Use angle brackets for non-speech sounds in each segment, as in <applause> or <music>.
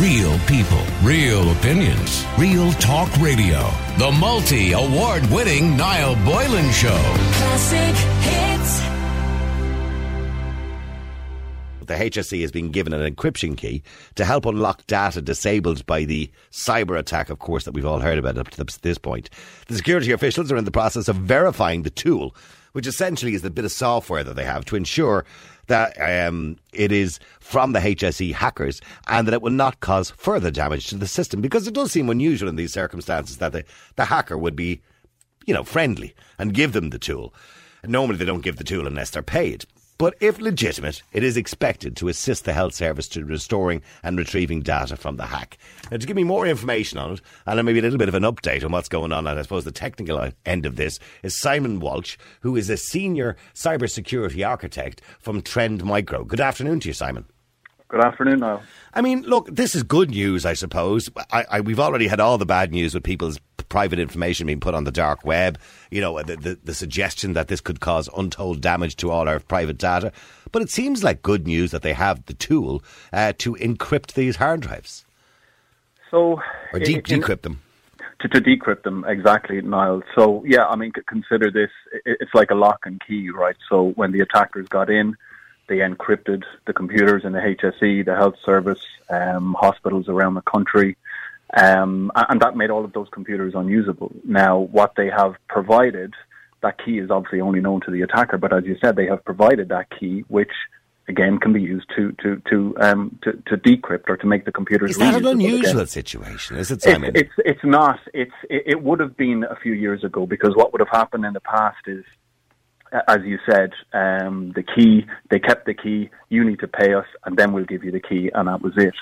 Real people, real opinions, real talk radio. The multi award winning Niall Boylan Show. Classic hits. the HSE has been given an encryption key to help unlock data disabled by the cyber attack, of course, that we've all heard about up to this point. The security officials are in the process of verifying the tool, which essentially is the bit of software that they have to ensure that um, it is from the HSE hackers and that it will not cause further damage to the system. Because it does seem unusual in these circumstances that the, the hacker would be, you know, friendly and give them the tool. Normally, they don't give the tool unless they're paid. But if legitimate, it is expected to assist the health service to restoring and retrieving data from the hack. Now, to give me more information on it, and maybe a little bit of an update on what's going on, and I suppose the technical uh, end of this, is Simon Walsh, who is a senior cybersecurity architect from Trend Micro. Good afternoon to you, Simon. Good afternoon, Niall. I mean, look, this is good news, I suppose. I, I, we've already had all the bad news with people's private information being put on the dark web. You know, the, the, the suggestion that this could cause untold damage to all our private data. But it seems like good news that they have the tool uh, to encrypt these hard drives. So, or de- in- decrypt them. to, to decrypt them exactly, Niall. So yeah, I mean, consider this. It's like a lock and key, right? So when the attackers got in, they encrypted the computers in the HSE, the health service, um, hospitals around the country, um, and that made all of those computers unusable. Now, what they have provided, that key is obviously only known to the attacker, but as you said, they have provided that key, which again can be used to to to um, to, to decrypt or to make the computers. Is that an reusable again. unusual situation? Is it, Simon? It's, it's it's not. It's it, it would have been a few years ago because what would have happened in the past is, as you said, um, the key they kept the key. You need to pay us, and then we'll give you the key, and that was it.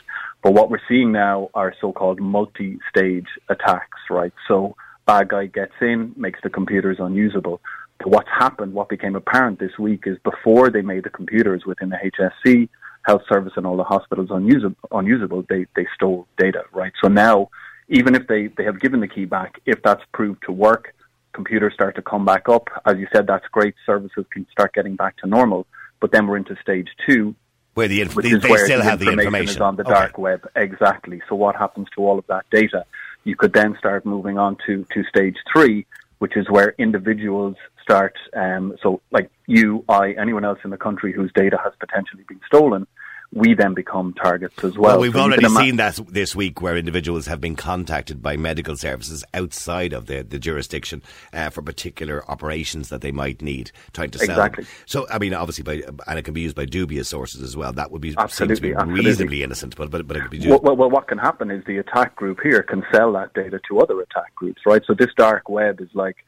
But what we're seeing now are so-called multi-stage attacks, right? So bad guy gets in, makes the computers unusable. But what's happened, what became apparent this week, is before they made the computers within the HSE, health service, and all the hospitals unusable, unusable they, they stole data, right? So now, even if they, they have given the key back, if that's proved to work, computers start to come back up. As you said, that's great. Services can start getting back to normal. But then we're into stage two, where the inf- which is they where still the have the information information is on the Okay. dark web. Exactly. So what happens to all of that data? You could then start moving on to, to stage three, which is where individuals start. Um, so like you, I, anyone else in the country whose data has potentially been stolen, we then become targets as well. Well, we've So already ima- seen that this week where individuals have been contacted by medical services outside of the, the jurisdiction uh, for particular operations that they might need, trying to sell. them. Exactly. So, I mean, obviously, by, and it can be used by dubious sources as well. That would be seem Absolutely, to be absolutely. reasonably innocent, but, but, but it could be used. Well, well, well, what can happen is the attack group here can sell that data to other attack groups, right? So this dark web is like,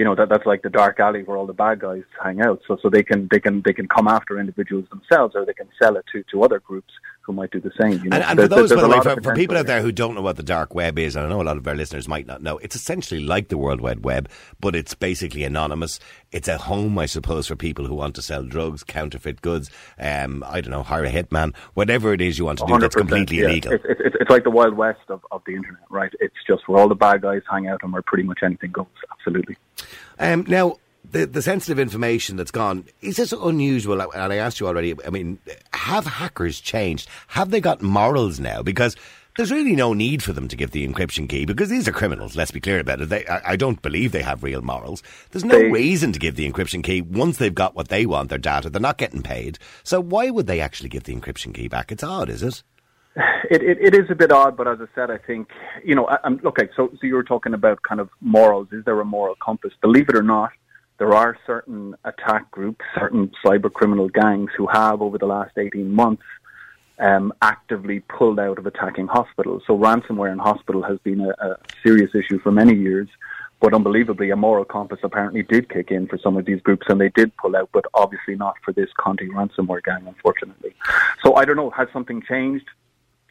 you know, that that's like the dark alley where all the bad guys hang out. So so they can they can they can come after individuals themselves, or they can sell it to to other groups who might do the same. You know? And, and There- for those, by the way, for, for people out there who don't know what the dark web is, and I know a lot of our listeners might not know, it's essentially like the World Wide Web, but it's basically anonymous. It's a home, I suppose, for people who want to sell drugs, counterfeit goods, um, I don't know, hire a hitman, whatever it is you want to do that's completely yeah. illegal. It's, it's, it's like the wild west of, of the internet, right? It's just where all the bad guys hang out and where pretty much anything goes. Absolutely. Um, now, the, the sensitive information that's gone, is this unusual? And I asked you already, I mean, have hackers changed? Have they got morals now? Because there's really no need for them to give the encryption key because these are criminals, let's be clear about it. They, I, I don't believe they have real morals. There's no They- reason to give the encryption key once they've got what they want, their data. They're not getting paid. So why would they actually give the encryption key back? It's odd, is it? <sighs> It, it, it is a bit odd, but as I said, I think you know. I, I'm okay. So, so you were talking about kind of morals. Is there a moral compass? Believe it or not, there are certain attack groups, certain cyber criminal gangs who have, over the last 18 months, um, actively pulled out of attacking hospitals. So, ransomware in hospital has been a, a serious issue for many years. But unbelievably, a moral compass apparently did kick in for some of these groups, and they did pull out, but obviously not for this Conti ransomware gang, unfortunately. So I don't know. Has something changed?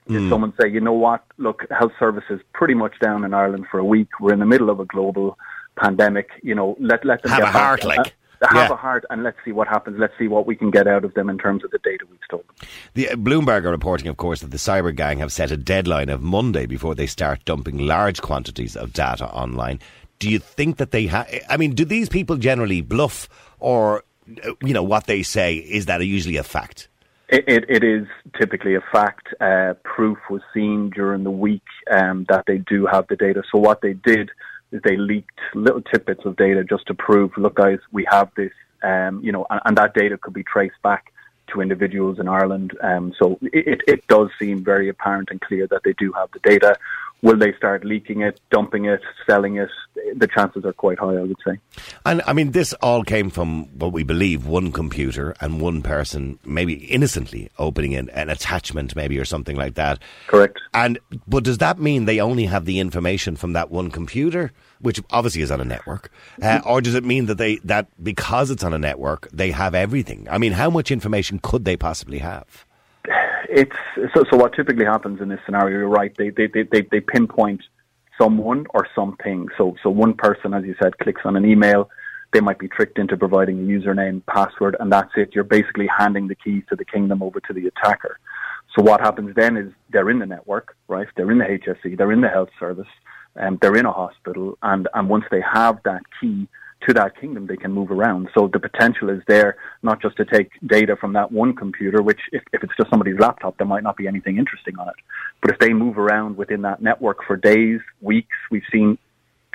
Did Hmm. someone say, you know what? Look, health services pretty much down in Ireland for a week. We're in the middle of a global pandemic. You know, let let them Have get a back. heart, like. Uh, have Yeah. a heart, and let's see what happens. Let's see what we can get out of them in terms of the data we've stolen. The uh, Bloomberg are reporting, of course, that the cyber gang have set a deadline of Monday before they start dumping large quantities of data online. Do you think that they have? I mean, do these people generally bluff, or uh, you know what they say is that usually a fact? It, it, it is typically a fact. Uh, proof was seen during the week um, that they do have the data. So what they did is they leaked little tidbits of data just to prove, look, guys, we have this. Um, you know, and, and, that data could be traced back to individuals in Ireland. Um, so it, it does seem very apparent and clear that they do have the data. Will they start leaking it, dumping it, selling it? The chances are quite high, I would say. And I mean, this all came from what we believe one computer and one person, maybe innocently opening an, an attachment, maybe or something like that. Correct. And but does that mean they only have the information from that one computer, which obviously is on a network, uh, or does it mean that they that because it's on a network they have everything? I mean, how much information could they possibly have? It's so. So what typically happens in this scenario? You're right. They they they they, they pinpoint someone or something. So so one person, as you said, clicks on an email. They might be tricked into providing a username, password, and that's it. You're basically handing the keys to the kingdom over to the attacker. So what happens then is they're in the network, right? They're in the HSE, they're in the health service, and they're in a hospital, and and once they have that key, to that kingdom they can move around. So the potential is there not just to take data from that one computer, which if, if it's just somebody's laptop, there might not be anything interesting on it. But if they move around within that network for days, weeks, we've seen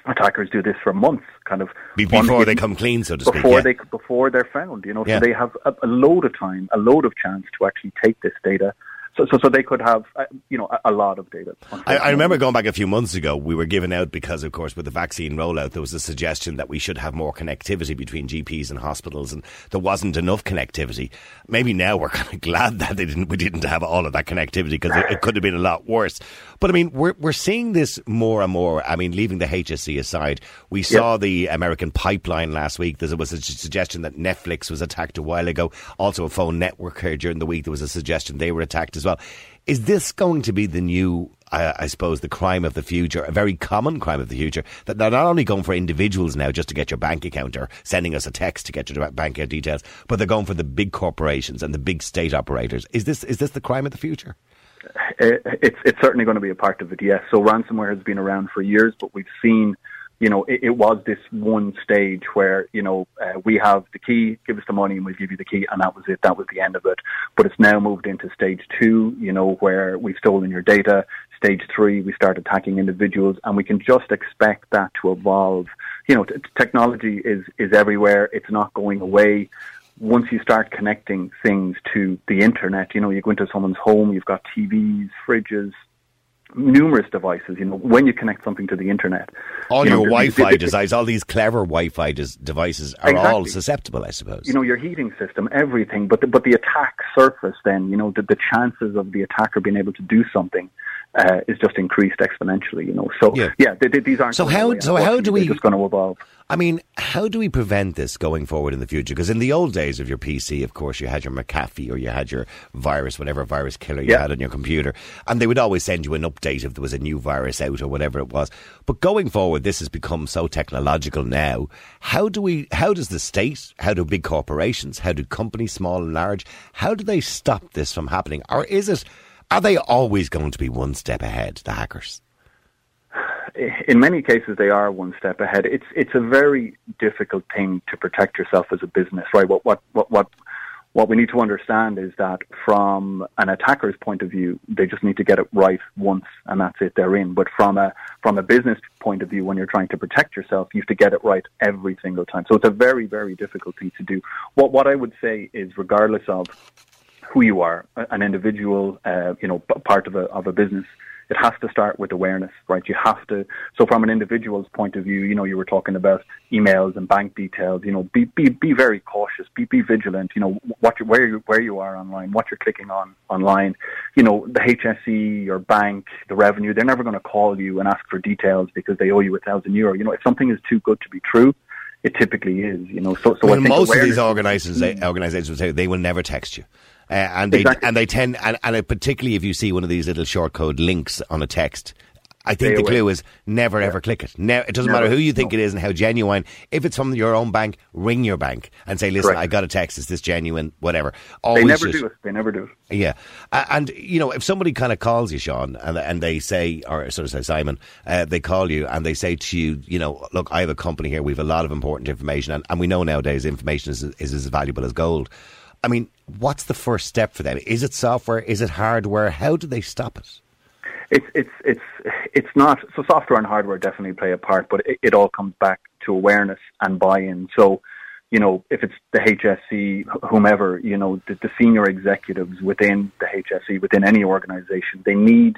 attackers do this for months, kind of before they come clean, so to speak. Before yeah. they before they're found, you know, yeah. so they have a, a load of time, a load of chance to actually take this data so, so, so they could have, uh, you know, a, a, lot of data. I, I, remember going back a few months ago, we were given out because, of course, with the vaccine rollout, there was a suggestion that we should have more connectivity between GPs and hospitals, and there wasn't enough connectivity. Maybe now we're <laughs> kind of glad that they didn't, we didn't have all of that connectivity because it, it, could have been a lot worse. But I mean, we're we're seeing this more and more. I mean, leaving the HSE aside, we saw yep. the American pipeline last week. There was a suggestion that Netflix was attacked a while ago. Also, a phone network here during the week. There was a suggestion they were attacked as well. Is this going to be the new, uh, I suppose, the crime of the future, a very common crime of the future, that they're not only going for individuals now just to get your bank account or sending us a text to get your bank account details, but they're going for the big corporations and the big state operators. Is this is this the crime of the future? It's it's certainly going to be a part of it. Yes. So ransomware has been around for years, but we've seen you know, it, it, was this one stage where, you know, uh, we have the key, give us the money and we'll give you the key, and that was it. That was the end of it. But it's now moved into stage two, you know, where we've stolen your data. Stage three, we start attacking individuals, and we can just expect that to evolve. You know, t- technology is, is everywhere. It's not going away once you start connecting things to the internet, you know, you go into someone's home, you've got TVs, fridges, numerous devices. You know, when you connect something to the internet, all you your know, Wi-Fi devices, all these clever Wi-Fi des- devices are exactly. all susceptible, I suppose. You know, your heating system, everything, but the, but the attack surface, then you know, the, the chances of the attacker being able to do something uh, is just increased exponentially. You know, so yeah, yeah they, they, these aren't. So how so how do we just going to evolve? I mean, how do we prevent this going forward in the future? Because in the old days of your PC, of course, you had your McAfee or you had your virus, whatever virus killer you yeah. had on your computer, and they would always send you an update if there was a new virus out or whatever it was. But going forward, this has become so technological now. How do we? How does the state? How do big corporations? How do companies, small and large? How do they stop this from happening? Or is it? Are they always going to be one step ahead? The hackers in many cases they are one step ahead. It's it's a very difficult thing to protect yourself as a business, right? What what what what what we need to understand is that from an attacker's point of view, they just need to get it right once and that's it, they're in. But from a from a business point of view, when you're trying to protect yourself, you have to get it right every single time. So it's a very, very difficult thing to do. What what I would say is regardless of who you are, an individual, uh, you know, part of a of a business, it has to start with awareness, right? You have to. So from an individual's point of view, you know, you were talking about emails and bank details. You know, be be be very cautious. Be be vigilant. You know, what you, where you where you are online, what you're clicking on online. You know, the HSE, your bank, the revenue, they're never going to call you and ask for details because they owe you a thousand euro. You know, if something is too good to be true, it typically is. You know, so so well, most of these organizations organizations say they will never text you. Uh, and they exactly. and they tend and, and particularly if you see one of these little short code links on a text, I think the away. clue is never yeah. ever click it. Ne- it doesn't never. matter who you think no. it is and how genuine. If it's from your own bank, ring your bank and say, "Listen, Correct. I got a text. Is this genuine? Whatever." Always they never just, do it. They never do it. Yeah, uh, and you know, if somebody kind of calls you, Sean, and and they say, or sort of say, Simon, uh, they call you and they say to you, you know, look, I have a company here. We have a lot of important information, and, and we know nowadays information is is as valuable as gold. I mean, what's the first step for them? Is it software? Is it hardware? How do they stop it? It's it's it's it's not so software and hardware definitely play a part, but it, it all comes back to awareness and buy-in. So, you know, if it's the HSE, whomever, you know, the, the senior executives within the HSE, within any organisation, they need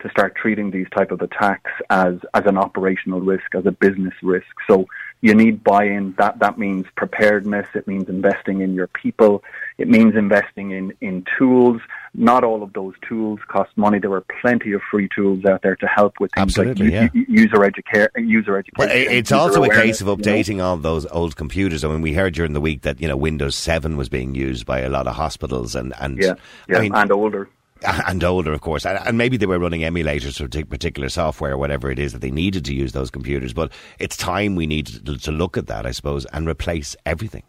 to start treating these type of attacks as as an operational risk, as a business risk. So you need buy-in. That that means preparedness. It means investing in your people. It means investing in in tools. Not all of those tools cost money. There are plenty of free tools out there to help with things Absolutely, like yeah. user education. User education. Well, it's also a case of you know. updating all those old computers. I mean, we heard during the week that you know Windows Seven was being used by a lot of hospitals and and Yeah, yeah, I mean, and older. <laughs> and older, of course, and, maybe they were running emulators for particular software or whatever it is that they needed to use those computers. But it's time we need to look at that, I suppose, and replace everything.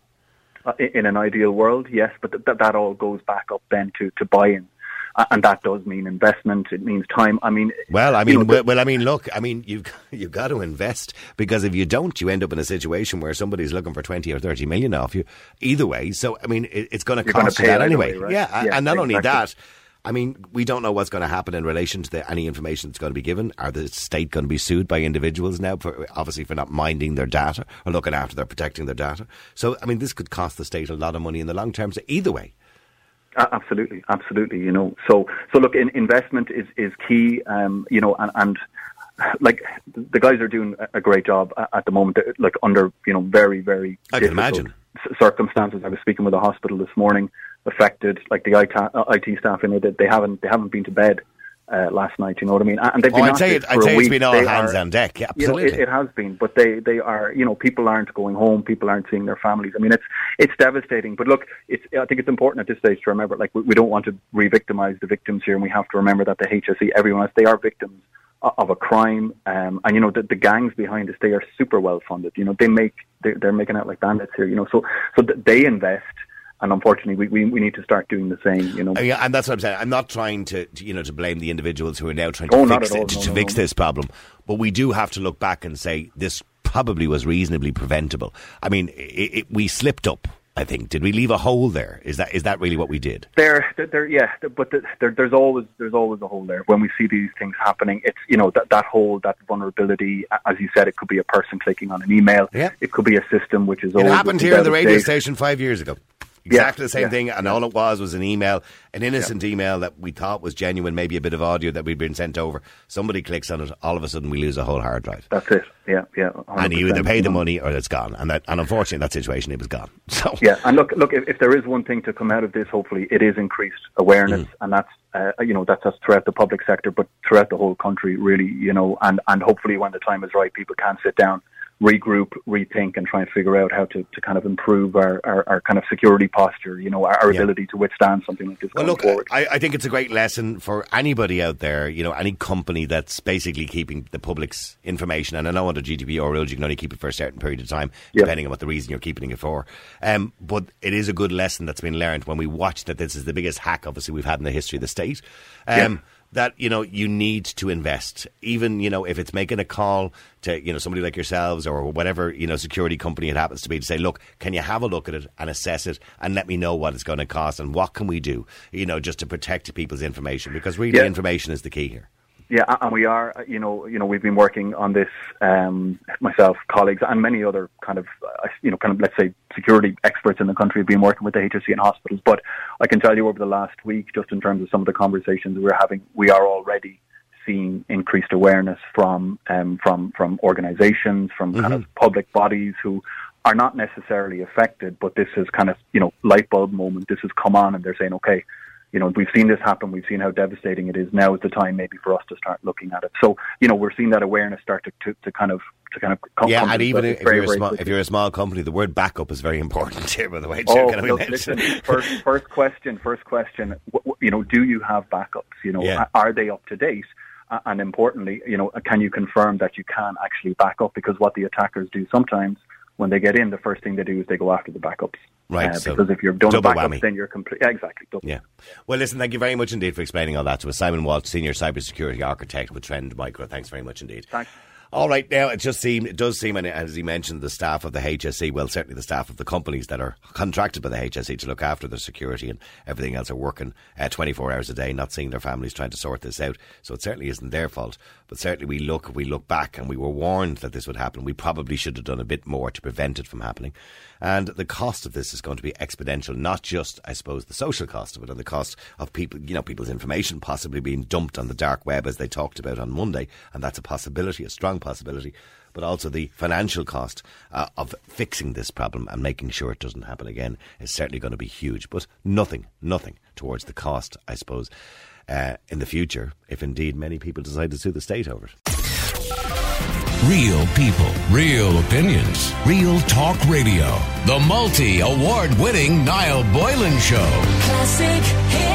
Uh, in an ideal world, yes, but th- th- that all goes back up then to, to buy-in. And that does mean investment. It means time. I mean, Well, I you mean, know, well, well, I mean, look, I mean, you've you've got to invest because if you don't, you end up in a situation where somebody's looking for twenty or thirty million off you. Either way, so I mean, it, it's going to cost you that anyway. away, right? Yeah, Yeah, and not only that. I mean, we don't know what's going to happen in relation to the, any information that's going to be given. Are the state going to be sued by individuals now, for, obviously for not minding their data or looking after their protecting their data? So, I mean, this could cost the state a lot of money in the long term. So, either way, Absolutely, absolutely. You know, so so look, in, investment is is key. Um, you know, and and like the guys are doing a- a great job at the moment. Like under you know very very I can imagine. circumstances. I was speaking with a hospital this morning, affected like the IT, uh, IT staff in it. They haven't they haven't been to bed. Uh, last night, you know what I mean, and they've oh, been I'd at say it, I'd say it's been all They hands are- on deck. Yeah, you know, absolutely. it, it has been, but they, they are, you know, people aren't going home, people aren't seeing their families. I mean, it's it's devastating. But look, it's I think it's important at this stage to remember, like we, we don't want to re-victimize the victims here, and we have to remember that the HSE, everyone else, they are victims of a crime, um, and you know the, the gangs behind this, they are super well funded. You know, they make they're, they're making out like bandits here. You know, so so they invest. And unfortunately, we, we, we need to start doing the same. You know, Uh, Yeah, and that's what I'm saying. I'm not trying to, to, you know, to blame the individuals who are now trying Oh, to not fix it, No, to no, fix no. this problem, but we do have to look back and say this probably was reasonably preventable. I mean, it, it, we slipped up. I think. Did we leave a hole there? Is that is that really what we did? There, there, yeah, but the, there, there's always there's always a hole there when we see these things happening. It's you know that that hole, that vulnerability. As you said, it could be a person clicking on an email. Yeah. It could be a system which is It happened here at the radio station five years ago. Exactly the same yeah, thing, and all it was was an email, an innocent email that we thought was genuine, maybe a bit of audio that we'd been sent over. Somebody clicks on it, all of a sudden we lose a whole hard drive. That's it. Yeah, yeah. And you either pay the money or it's gone. And that, and unfortunately, in that situation, it was gone. <laughs> So Yeah, and look, look. If, if there is one thing to come out of this, hopefully, it is increased awareness, Mm. and that's uh, you know that's us throughout the public sector, but throughout the whole country, really. You know, and and hopefully, when the time is right, people can sit down, regroup, rethink, and try and figure out how to, to kind of improve our, our, our kind of security posture. You know, our, our Yeah. ability to withstand something like this Well, going look, forward. I, I think it's a great lesson for anybody out there, you know, any company that's basically keeping the public's information. And I know under GDPR rules, you can only keep it for a certain period of time, Yeah. depending on what the reason you're keeping it for. Um, but it is a good lesson that's been learned when we watch that this is the biggest hack, obviously, we've had in the history of the state. Um, Yeah. That you know you need to invest, even you know if it's making a call to you know somebody like yourselves or whatever you know security company it happens to be to say, look, can you have a look at it and assess it and let me know what it's going to cost and what can we do, you know, just to protect people's information because really Yeah. information is the key here. Yeah, and we are, uh, you know, you know, we've been working on this, um, myself, colleagues, and many other kind of, uh, you know, kind of, let's say, security experts in the country have been working with the HSE and hospitals. But I can tell you over the last week, just in terms of some of the conversations we're having, we are already seeing increased awareness from um, from from organisations, from kind of public bodies who are not necessarily affected, but this is kind of, you know, light bulb moment. This has come on, and they're saying, okay you know, we've seen this happen. We've seen how devastating it is. Now is the time maybe for us to start looking at it. So, you know, we're seeing that awareness start to, to, to kind of to kind of come. yeah, and even if very, you're a very small, if you're a small company, the word backup is very important here. By the way, Oh, can look, listen, first, first question, first question, you know, do you have backups? You know, Yeah. are they up to date? And importantly, you know, can you confirm that you can actually back up? Because what the attackers do sometimes when they get in, the first thing they do is they go after the backups. Right, Uh, so because if you're done double backups, whammy. then you're complete. Yeah, exactly. Double. Yeah. Well, listen, thank you very much indeed for explaining all that to us. Simon Walsh, Senior Cybersecurity Architect with Trend Micro. Thanks very much indeed. Thanks. All right, now it just seemed it does seem, and as he mentioned, the staff of the HSE, well, certainly the staff of the companies that are contracted by the HSE to look after their security and everything else are working uh, 24 hours a day, not seeing their families trying to sort this out. So it certainly isn't their fault. But certainly we look, we look back, and we were warned that this would happen. We probably should have done a bit more to prevent it from happening. And the cost of this is going to be exponential, not just, I suppose, the social cost of it and the cost of people, you know, people's information possibly being dumped on the dark web as they talked about on Monday. And that's a possibility, a strong possibility. But also the financial cost uh, of fixing this problem and making sure it doesn't happen again is certainly going to be huge. But nothing, nothing towards the cost, I suppose, uh, in the future, if indeed many people decide to sue the state over it. Real people, real opinions, real talk radio. The multi award winning Niall Boylan Show. Classic hit